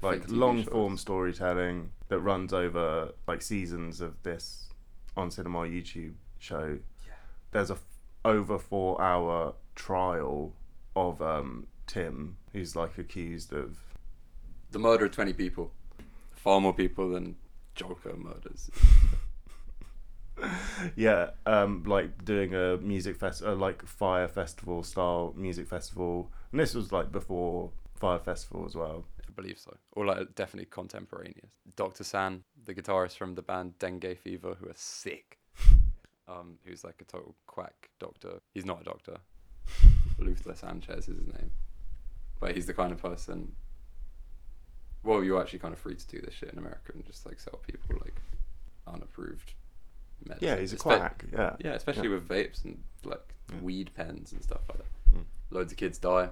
like Fake long-form shows. storytelling that runs over like seasons of this on cinema YouTube show. Yeah. There's a f- over four-hour trial of um, Tim, who's like accused of The murder of 20 people. Far more people than Joker murders. <laughs> yeah, um, like doing a music fest, uh, like fire festival style music festival, and this was like before fire festival as well. I believe so. Or like definitely contemporaneous. Dr. San, the guitarist from the band Dengue Fever, who are sick. <laughs> Um, who's like a total quack doctor. He's not a doctor. <laughs> Luther Sanchez is his name. But he's the kind of person well, you're actually kind of free to do this shit in America and just like sell people like unapproved medicine. Yeah, he's a Espe- quack. Yeah. Yeah, especially Yeah. with vapes and like Yeah. weed pens and stuff like that. Mm. Loads of kids die.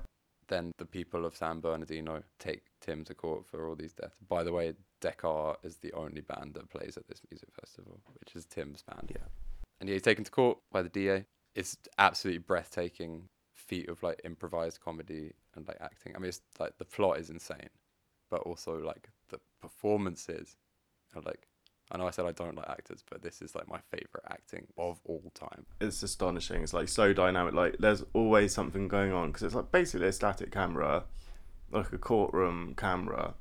Then the people of San Bernardino take Tim to court for all these deaths. By the way, Dekkar is the only band that plays at this music festival, which is Tim's band. Yeah. And he's taken to court by the DA. It's absolutely breathtaking feat of like improvised comedy and like acting. I mean, it's like the plot is insane, but also like the performances like. I know I said I don't like actors, but this is like my favorite acting of all time. It's astonishing. It's like so dynamic. Like there's always something going on because it's like basically a static camera, like a courtroom camera.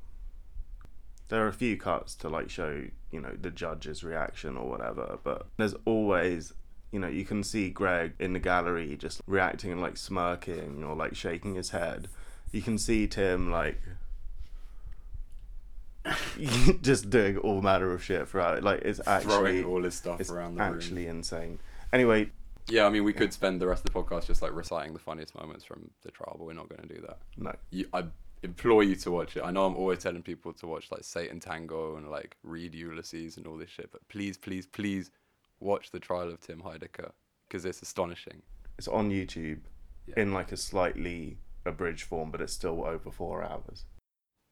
There are a few cuts to like show you know the judge's reaction or whatever, but there's always you know you can see Gregg in the gallery just reacting and like smirking or like shaking his head. You can see Tim like <laughs> just doing all manner of shit throughout it. Like it's actually Throwing all his stuff around the room. actually insane. Anyway, Yeah, I mean, we could spend the rest of the podcast just like reciting the funniest moments from the trial, but we're not going to do that. no. You, I implore you to watch it. I know I'm always telling people to watch like Satan Tango and like read Ulysses and all this shit, but please, please, please watch the trial of Tim Heidecker because it's astonishing. It's on YouTube Yeah. in like a slightly abridged form, but it's still over four hours.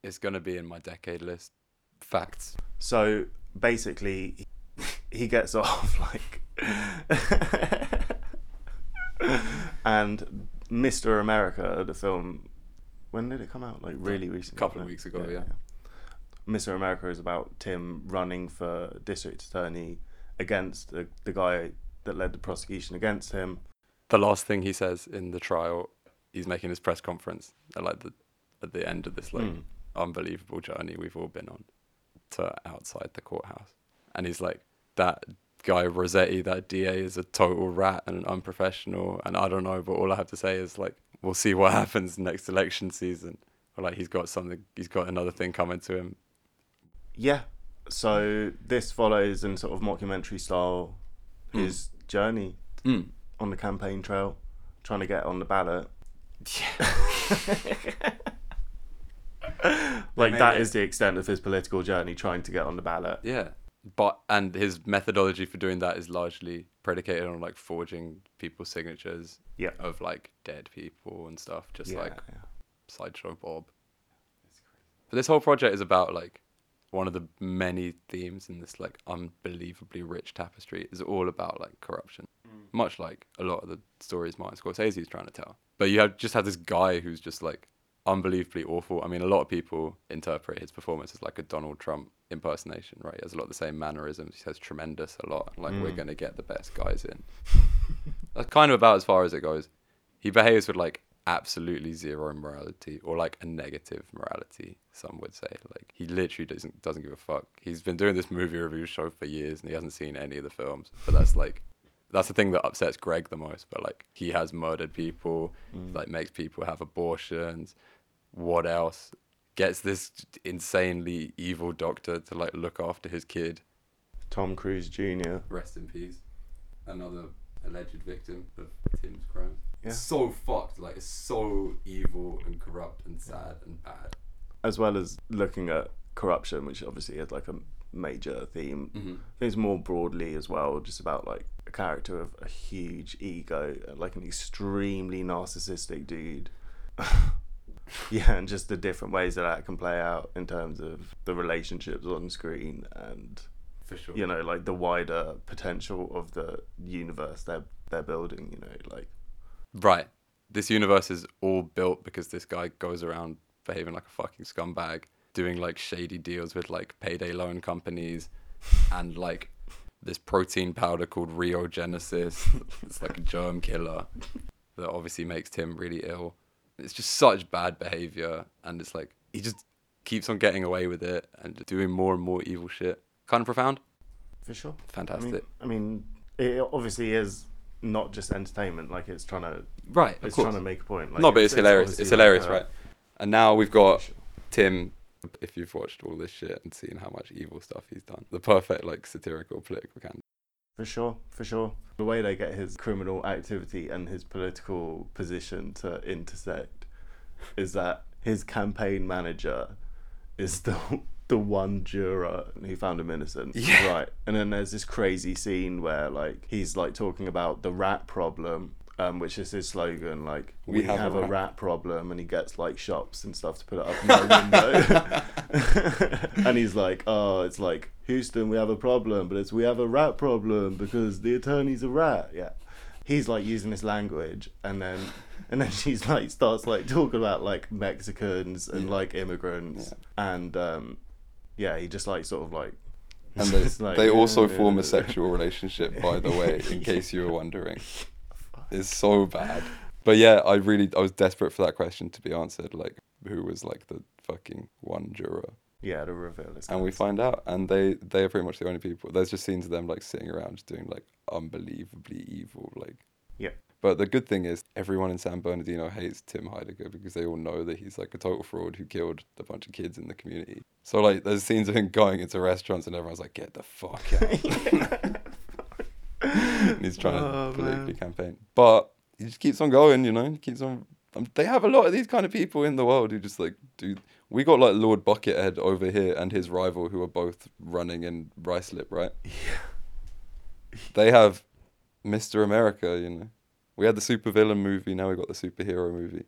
It's going to be in my decade list. Facts. So basically, <laughs> he- gets off <laughs> like, <laughs> and Mr. America, the film, when did it come out? Like really recently. A couple of weeks ago, yeah. Mr. America is about Tim running for district attorney against the, the guy that led the prosecution against him. The last thing he says in the trial, he's making his press conference at like the at the end of this like Mm. Unbelievable journey we've all been on to outside the courthouse. And he's like, that guy Rossetti, that DA is a total rat and unprofessional. And I don't know, but all I have to say is like, we'll see what <laughs> happens next election season. Or like, he's got something, he's got another thing coming to him. Yeah. So this follows in sort of mockumentary style Hmm. his journey Mm. on the campaign trail, trying to get on the ballot. <laughs> <laughs> <laughs> like Maybe. that is the extent of his political journey, trying to get on the ballot. Yeah. But, and his methodology for doing that is largely predicated on like forging people's signatures Yeah. of like dead people and stuff, just yeah, like yeah. Sideshow Bob. But this whole project is about like one of the many themes in this like unbelievably rich tapestry is all about like corruption, mm. much like a lot of the stories Martin Scorsese is trying to tell. But you have just have this guy who's just like unbelievably awful. I mean, a lot of people interpret his performance as like a Donald Trump impersonation, right? He has a lot of the same mannerisms. He says tremendous a lot. Like we're Mm. gonna get the best guys in. <laughs> That's kind of about as far as it goes. He behaves with like absolutely zero morality or like a negative morality some would say like he literally doesn't doesn't give a fuck he's been doing this movie review show for years and he hasn't seen any of the films but that's like that's the thing that upsets gregg the most but like he has murdered people Mm. like makes people have abortions. What else? Gets this insanely evil doctor to like look after his kid. Tom Cruise Jr. rest in peace. Another alleged victim of tim's crimes Yeah. it's so fucked. Like it's so evil and corrupt and sad and bad. As well as looking at corruption, which obviously is like a major theme. mm-hmm. I think it's more broadly as well, just about like a character of a huge ego, like an extremely narcissistic dude. <laughs> yeah, and just the different ways that that can play out in terms of the relationships on screen and for sure you know like the wider potential of the universe they're they're building. You know, like right this universe is all built because this guy goes around behaving like a fucking scumbag doing like shady deals with like payday loan companies and like this protein powder called Rio Genesis. <laughs> it's like a germ killer that obviously makes Tim really ill. It's just such bad behavior, and it's like he just keeps on getting away with it and doing more and more evil shit. Kind of profound, for sure. I fantastic. mean, I mean, it obviously is not just entertainment. Like it's trying to Right, of it's course. trying to make a point. Like, no, but it's, hilarious. It's hilarious, like a- right? And now we've got. Tim. If you've watched all this shit and seen how much evil stuff he's done, the perfect like satirical political candidate. For sure, for sure. The way they get his criminal activity and his political position to intersect is that his campaign manager is still <laughs> the one juror who found him innocent. Yeah. Right. And then there's this crazy scene where like he's like talking about the rat problem. Um, which is his slogan, like we, have, a, rat. problem, and he gets like shops and stuff to put it up in the window. <laughs> and he's like, "Oh, it's like Houston, we have a problem, but it's we have a rat problem because the attorney's a rat." Yeah, he's like using this language, and then and then she's like starts like talking about like Mexicans and Yeah. like immigrants, and um, yeah, he just like sort of like. And they, <laughs> like, they also yeah, form yeah, a sexual relationship, by the way, in case you were wondering. <laughs> It's so bad. But yeah, I really I was desperate for that question to be answered. Like, who was like the fucking one juror? Yeah, to reveal his And we find out, and they they are pretty much the only people. There's just scenes of them like sitting around, just doing like unbelievably evil, like. Yeah. But the good thing is, everyone in San Bernardino hates Tim Heidecker because they all know that he's like a total fraud who killed a bunch of kids in the community. So like, there's scenes of him going into restaurants, and everyone's like, "Get the fuck out!" <laughs> <laughs> and he's trying Oh, to politically man. campaign, but he just keeps on going. You know, he keeps on. Um, they have a lot of these kind of people in the world who just like do. We got like Lord Buckethead over here and his rival who are both running in Ruislip, right? Yeah. They have Mr. America, you know. We had the supervillain movie, now we got the superhero movie.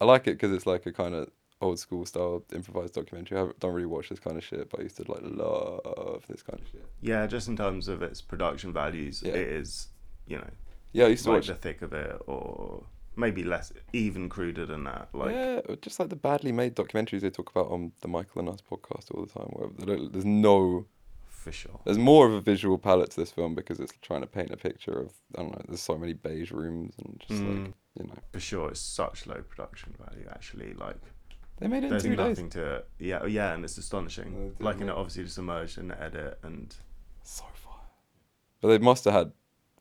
I like it because it's like a kind of old school style improvised documentary. I don't really watch this kind of shit, but I used to like love this kind of shit. Yeah, just in terms of its production values, Yeah. it is, you know, Yeah, I used to like watch the thick of it, or maybe less, even cruder than that. Like, yeah, just like the badly made documentaries they talk about on the Michael and Us podcast all the time. Where there's no, for sure. there's more of a visual palette to this film because it's trying to paint a picture of I don't know. There's so many beige rooms and just like Mm. you know For sure, it's such low production value. Actually, like they made it in there's two days. nothing to it. Yeah, yeah, and it's astonishing. Like, and it obviously just emerged in the edit, and So far. But they must have had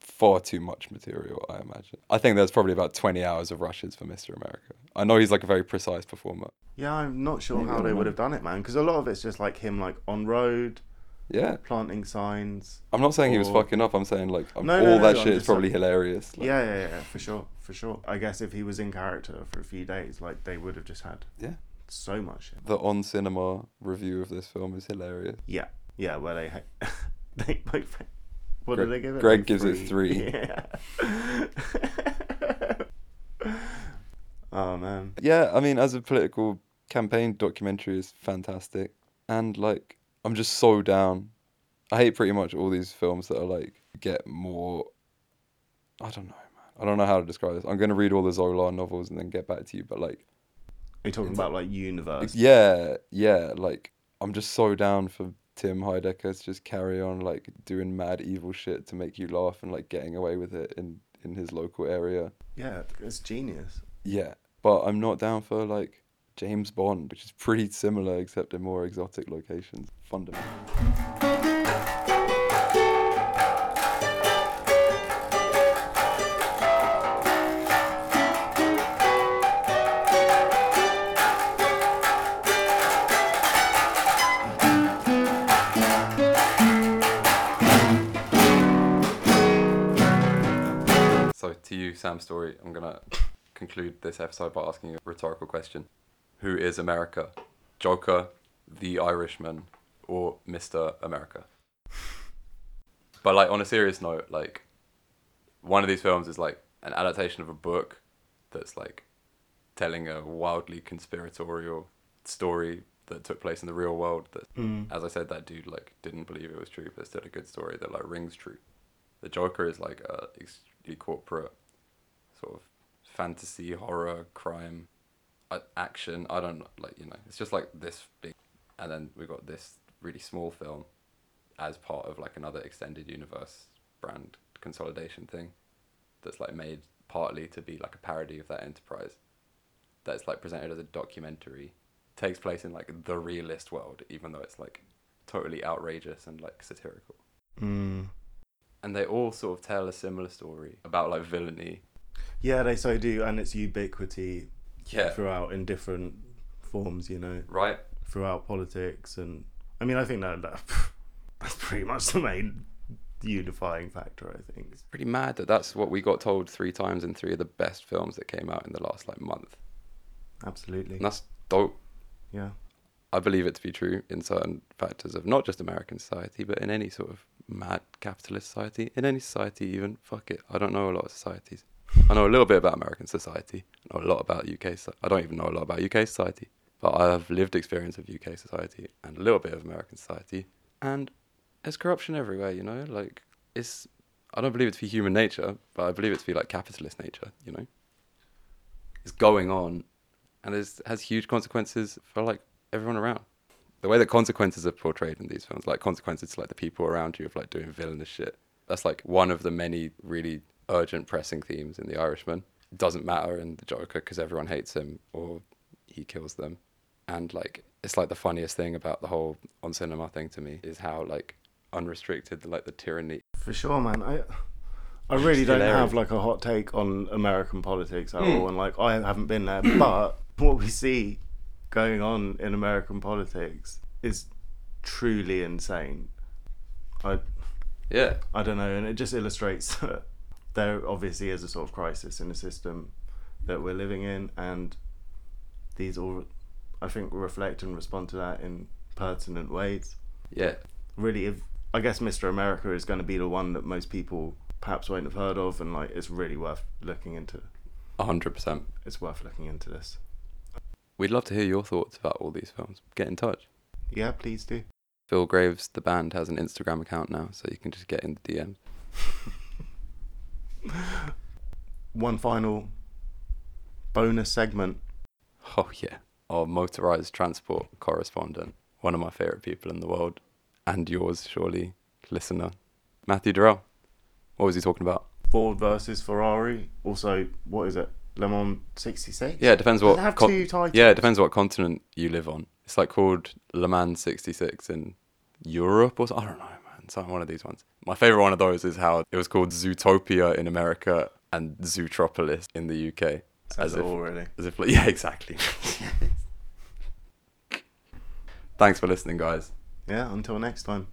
far too much material, I imagine. I think there's probably about 20 hours of rushes for Mr. America. I know he's like a very precise performer. yeah, I'm not sure Maybe how they don't would have done it, man. Because a lot of it's just like him, like on road, Yeah. planting signs. I'm not saying he was fucking up. I'm saying like um, No, all no, no, that I'm shit is probably like- hilarious. Like, yeah, yeah, yeah, for sure, for sure. I guess if he was in character for a few days, like they would have just had Yeah. so much. Shit. The on cinema review of this film is hilarious. Yeah, yeah, where they ha- <laughs> they both. What Gregg- do they give it? Gregg Like gives it three. <laughs> Yeah. oh man. Yeah, I mean, as a political campaign documentary is fantastic, and like I'm just so down. I hate pretty much all these films that are like get more. I don't know, man. I don't know how to describe this. I'm gonna read all the Zola novels and then get back to you, but like, Are you talking about like universe? yeah, yeah, like I'm just so down for Tim Heidecker to just carry on like doing mad evil shit to make you laugh and like getting away with it in in his local area. Yeah, it's genius. Yeah, but I'm not down for like James Bond, which is pretty similar except in more exotic locations. Fundamentally. To you, Sam Story, I'm gonna conclude this episode by asking a rhetorical question: Who is America? Joker, the Irishman, or Mr. America? But like on a serious note, like one of these films is like an adaptation of a book that's like telling a wildly conspiratorial story that took place in the real world that Mm. as I said, that dude like didn't believe it was true, but it's still a good story that like rings true. The Joker is like a corporate sort of fantasy, horror, crime, action. I don't like you know, it's just like this big, and then we got this really small film as part of like another extended universe brand consolidation thing that's like made partly to be like a parody of that enterprise that's like presented as a documentary takes place in like the realist world even though it's like totally outrageous and like satirical Mm. And they all sort of tell a similar story about like villainy. Yeah, they so do, and it's ubiquity Yeah. throughout in different forms. You know, Right. throughout politics, and I mean, I think that, that <laughs> that's pretty much the main unifying factor. I think. it's Pretty mad that that's what we got told three times in three of the best films that came out in the last like month. Absolutely. And that's dope. Yeah. I believe it to be true in certain factors of not just American society, but in any sort of mad capitalist society, in any society even. Fuck it. I don't know a lot of societies. I know a little bit about American society. I know a lot about UK. So- I don't even know a lot about UK society, but I have lived experience of UK society and a little bit of American society. And there's corruption everywhere. You know, like it's. I don't believe it to be human nature, but I believe it to be like capitalist nature. You know, it's going on, and it has huge consequences for like everyone around. The way that consequences are portrayed in these films, like consequences to like the people around you of like doing villainous shit. That's like one of the many really urgent, pressing themes in The Irishman. It doesn't matter in The Joker because everyone hates him or he kills them. And like it's like the funniest thing about the whole on cinema thing to me is how like unrestricted like the tyranny. For sure, man. I I really don't have like a hot take on American politics at Hmm. all, and like I haven't been there. but what we see going on in American politics is truly insane. I Yeah, I don't know, and it just illustrates <laughs> that there obviously is a sort of crisis in the system that we're living in, and these all, I think, reflect and respond to that in pertinent ways. yeah, Really, if I guess Mr. America is going to be the one that most people perhaps won't have heard of, and like it's really worth looking into. hundred percent. It's worth looking into this. We'd love to hear your thoughts about all these films. Get in touch. Yeah, please do. Film Graves, the band, has an Instagram account now, so you can just get in the DMs. <laughs> One final bonus segment. Oh yeah, our motorized transport correspondent, one of my favorite people in the world, and yours, surely, listener, Matthew Durrell. What was he talking about? Ford versus Ferrari. Also, what is it? Le Mans 66? Yeah, it depends what. Have con- two titles? yeah, it depends what continent you live on. It's like called Le Mans 66 in Europe or so- I don't know, man. Some one of these ones. My favorite one of those is how it was called Zootopia in America and Zootropolis in the UK. Says as it if, all, really. as if, <laughs> yeah, exactly. <laughs> Thanks for listening, guys. Yeah, until next time.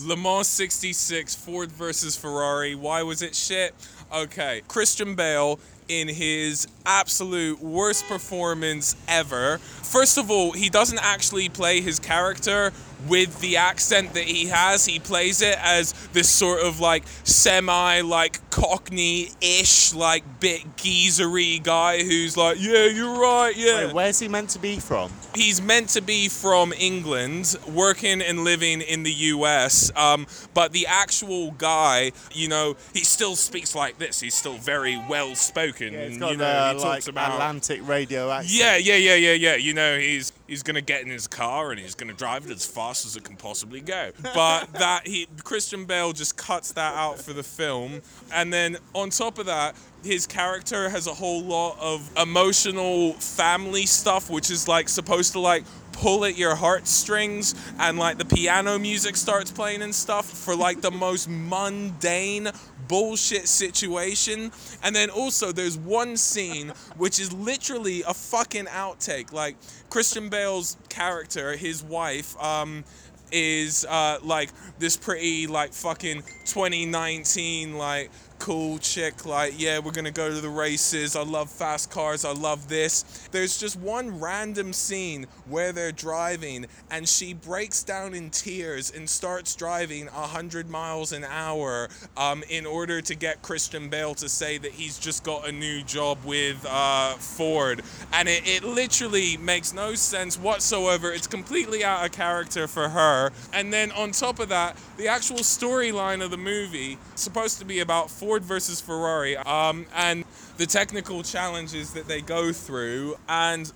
Le Mans 66, Ford versus Ferrari. Why was it shit? Okay, Christian Bale in his absolute worst performance ever. First of all, he doesn't actually play his character with the accent that he has. He plays it as this sort of like semi like cockney-ish like bit geezery guy who's like, "Yeah, you're right. Yeah." Wait, where's he meant to be from? He's meant to be from England, working and living in the US. Um, but the actual guy, you know, he still speaks like this. He's still very well spoken. Yeah, he's and, got you know, the he like talks about. Atlantic radio accent. Yeah, yeah, yeah, yeah, yeah. You know, he's he's gonna get in his car and he's gonna drive it as fast as it can possibly go. But <laughs> that he Christian Bale just cuts that out for the film, and then on top of that, his character has a whole lot of emotional family stuff, which is like supposed to like pull at your heartstrings and like the piano music starts playing and stuff for like the most mundane bullshit situation. And then also there's one scene which is literally a fucking outtake. Like christian bale's character his wife um is uh like this pretty like fucking 2019 like cool chick like yeah we're gonna go to the races. I love fast cars. I love this. There's just one random scene where they're driving and she breaks down in tears and starts driving 100 miles an hour um, in order to get christian bale to say that he's just got a new job with uh, ford. And it, it literally makes no sense whatsoever. It's completely out of character for her. And then on top of that the actual storyline of the movie supposed to be about Ford versus Ferrari um, and the technical challenges that they go through. And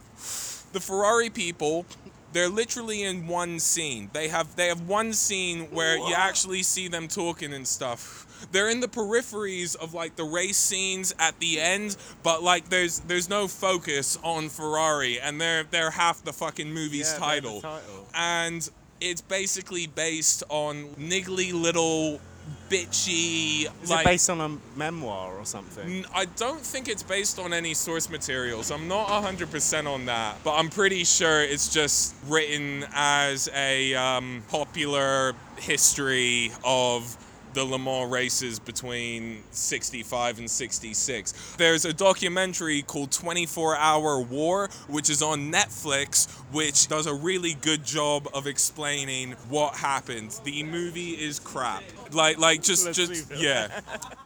the Ferrari people, they're literally in one scene. They have they have one scene where you actually see them talking and stuff. They're in the peripheries of like the race scenes at the end, but like there's there's no focus on Ferrari, and they're they're half the fucking movie's Yeah, they're the title. title. And it's basically based on niggly little bitchy. Is like, it based on a memoir or something? N- I don't think it's based on any source materials. I'm not 100% on that, but I'm pretty sure it's just written as a um, popular history of the Le Mans races between 65 and 66. There's a documentary called 24 Hour War, which is on Netflix, which does a really good job of explaining what happened. The movie is crap. Like, like just, Let's just, yeah. <laughs>